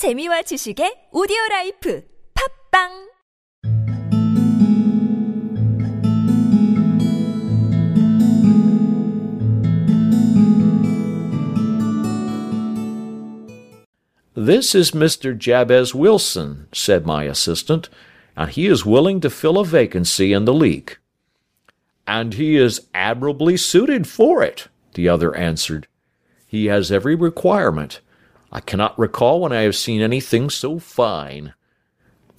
재미와 지식의 오디오 라이프 팟빵 This is Mr. Jabez Wilson, said my assistant, and he is willing to fill a vacancy in the league. And he is admirably suited for it, the other answered. He has every requirement I cannot recall when I have seen anything so fine.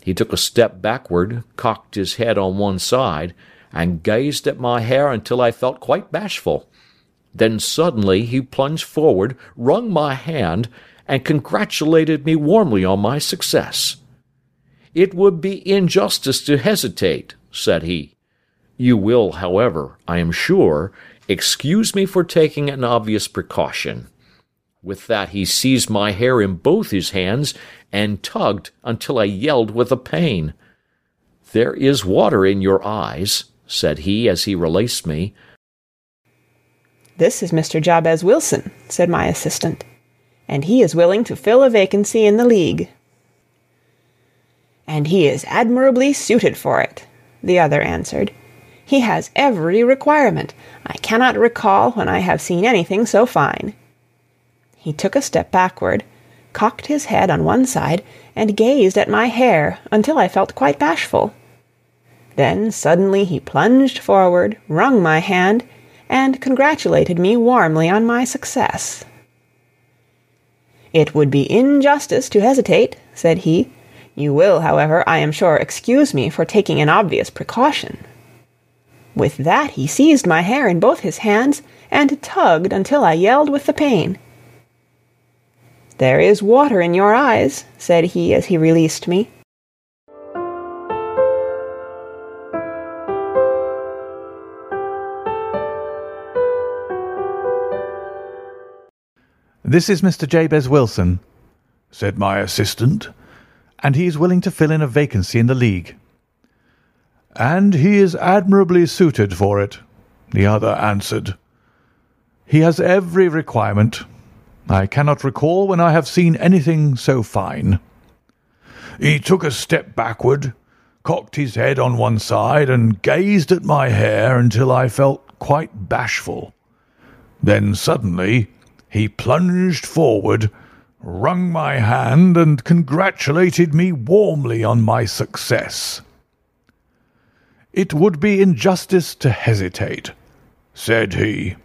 He took a step backward, cocked his head on one side, and gazed at my hair until I felt quite bashful. Then suddenly he plunged forward, wrung my hand, and congratulated me warmly on my success. It would be injustice to hesitate, said he. You will, however, I am sure, excuse me for taking an obvious precaution. With that he seized my hair in both his hands and tugged until I yelled with the pain. There is water in your eyes, said he as he released me. This is Mr. Jabez Wilson, said my assistant, and he is willing to fill a vacancy in the league. And he is admirably suited for it, the other answered. He has every requirement. I cannot recall when I have seen anything so fine. He took a step backward, cocked his head on one side, and gazed at my hair until I felt quite bashful. Then suddenly he plunged forward, wrung my hand, and congratulated me warmly on my success. It would be injustice to hesitate, said he. You will, however, I am sure, excuse me for taking an obvious precaution. With that he seized my hair in both his hands and tugged until I yelled with the pain. There is water in your eyes, said he as he released me. This is Mr. Jabez Wilson, said my assistant, and he is willing to fill in a vacancy in the league. And he is admirably suited for it, the other answered. He has every requirement. I cannot recall when I have seen anything so fine. He took a step backward, cocked his head on one side, and gazed at my hair until I felt quite bashful. Then suddenly he plunged forward, wrung my hand, and congratulated me warmly on my success. It would be injustice to hesitate, said he.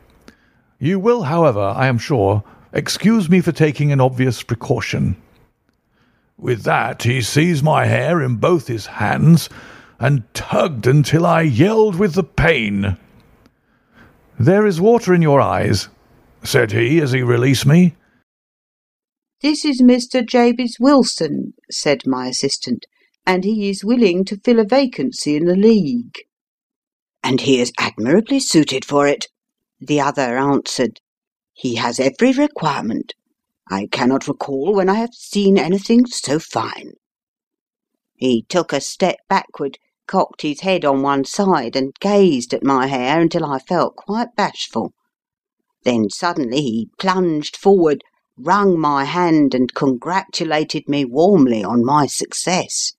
You will, however, I am sure, excuse me for taking an obvious precaution. With that he seized my hair in both his hands and tugged until I yelled with the pain. There is water in your eyes, said he as he released me. This is Mr. Jabez Wilson, said my assistant, and he is willing to fill a vacancy in the league. And he is admirably suited for it, the other answered. He has every requirement. I cannot recall when I have seen anything so fine. He took a step backward, cocked his head on one side, and gazed at my hair until I felt quite bashful. Then suddenly he plunged forward, wrung my hand, and congratulated me warmly on my success.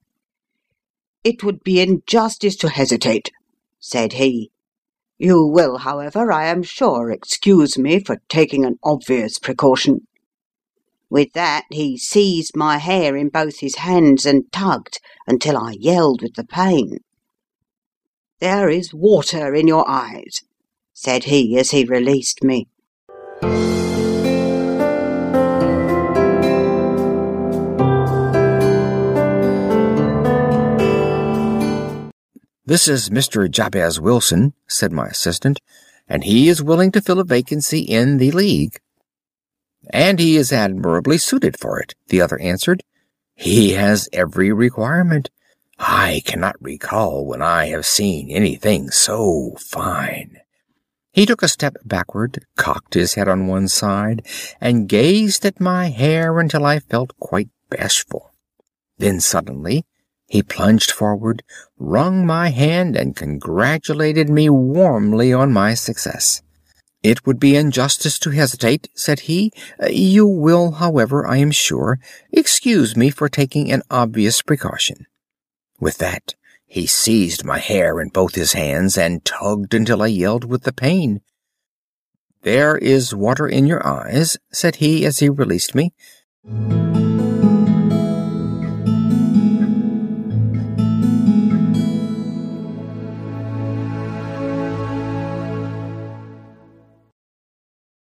It would be injustice to hesitate, said he. You will, however, I am sure, excuse me for taking an obvious precaution. With that he seized my hair in both his hands and tugged until I yelled with the pain. There is water in your eyes, said he as he released me. This is Mr. Jabez Wilson, said my assistant, and he is willing to fill a vacancy in the league. And he is admirably suited for it, the other answered. He has every requirement. I cannot recall when I have seen anything so fine. He took a step backward, cocked his head on one side, and gazed at my hair until I felt quite bashful. Then suddenly he plunged forward, wrung my hand, and congratulated me warmly on my success. "It would be injustice to hesitate," said he. "You will, however, I am sure, excuse me for taking an obvious precaution." With that he seized my hair in both his hands and tugged until I yelled with the pain. "There is water in your eyes," said he as he released me.